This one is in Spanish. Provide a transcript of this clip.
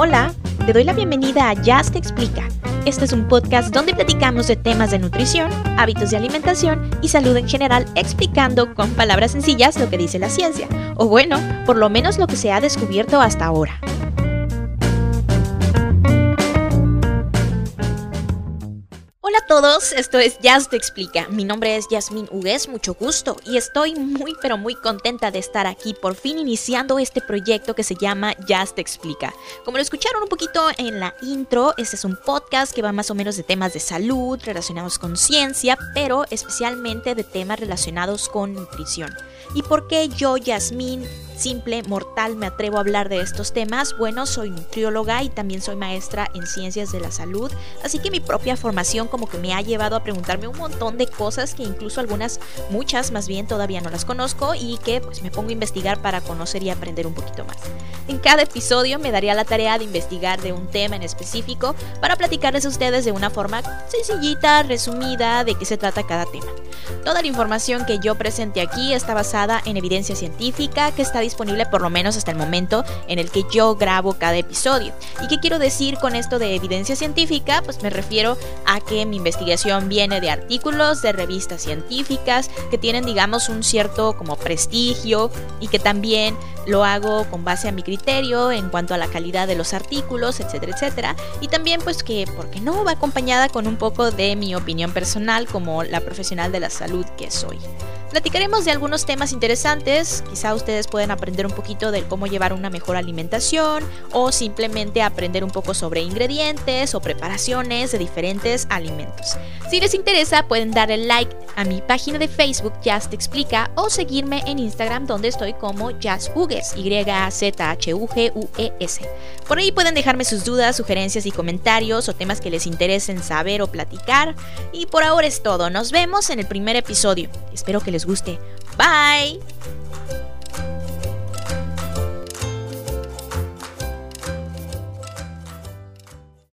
Hola, te doy la bienvenida a Just Te Explica. Este es un podcast donde platicamos de temas de nutrición, hábitos de alimentación y salud en general, explicando con palabras sencillas lo que dice la ciencia, o bueno, por lo menos lo que se ha descubierto hasta ahora. Todos, esto es Jazz Te Explica. Mi nombre es Yasmin Hugues, mucho gusto, y estoy muy pero muy contenta de estar aquí por fin iniciando este proyecto que se llama Jazz Te Explica. Como lo escucharon un poquito en la intro, este es un podcast que va más o menos de temas de salud relacionados con ciencia, pero especialmente de temas relacionados con nutrición. ¿Y por qué yo, Yasmin, simple mortal, me atrevo a hablar de estos temas? Bueno, soy nutrióloga y también soy maestra en ciencias de la salud, así que mi propia formación como que me ha llevado a preguntarme un montón de cosas que incluso algunas, muchas más bien todavía no las conozco y que pues me pongo a investigar para conocer y aprender un poquito más. En cada episodio me daría la tarea de investigar de un tema en específico para platicarles a ustedes de una forma sencillita, resumida, de qué se trata cada tema. Toda la información que yo presente aquí está basada en evidencia científica que está disponible por lo menos hasta el momento en el que yo grabo cada episodio. ¿Y qué quiero decir con esto de evidencia científica? Pues me refiero a que mi investigación viene de artículos de revistas científicas que tienen digamos un cierto como prestigio y que también lo hago con base a mi criterio en cuanto a la calidad de los artículos, etcétera, etcétera. Y también pues que, ¿por qué no? Va acompañada con un poco de mi opinión personal como la profesional de la salud que soy. Platicaremos de algunos temas interesantes, quizá ustedes pueden aprender un poquito de cómo llevar una mejor alimentación o simplemente aprender un poco sobre ingredientes o preparaciones de diferentes alimentos. Si les interesa pueden darle like a mi página de Facebook Jazz Te Explica o seguirme en Instagram donde estoy como Jazz Hugues, Y-Z-H-U-G-U-E-S. Por ahí pueden dejarme sus dudas, sugerencias y comentarios o temas que les interesen saber o platicar. Y por ahora es todo, nos vemos en el primer episodio. Espero que les guste. Bye.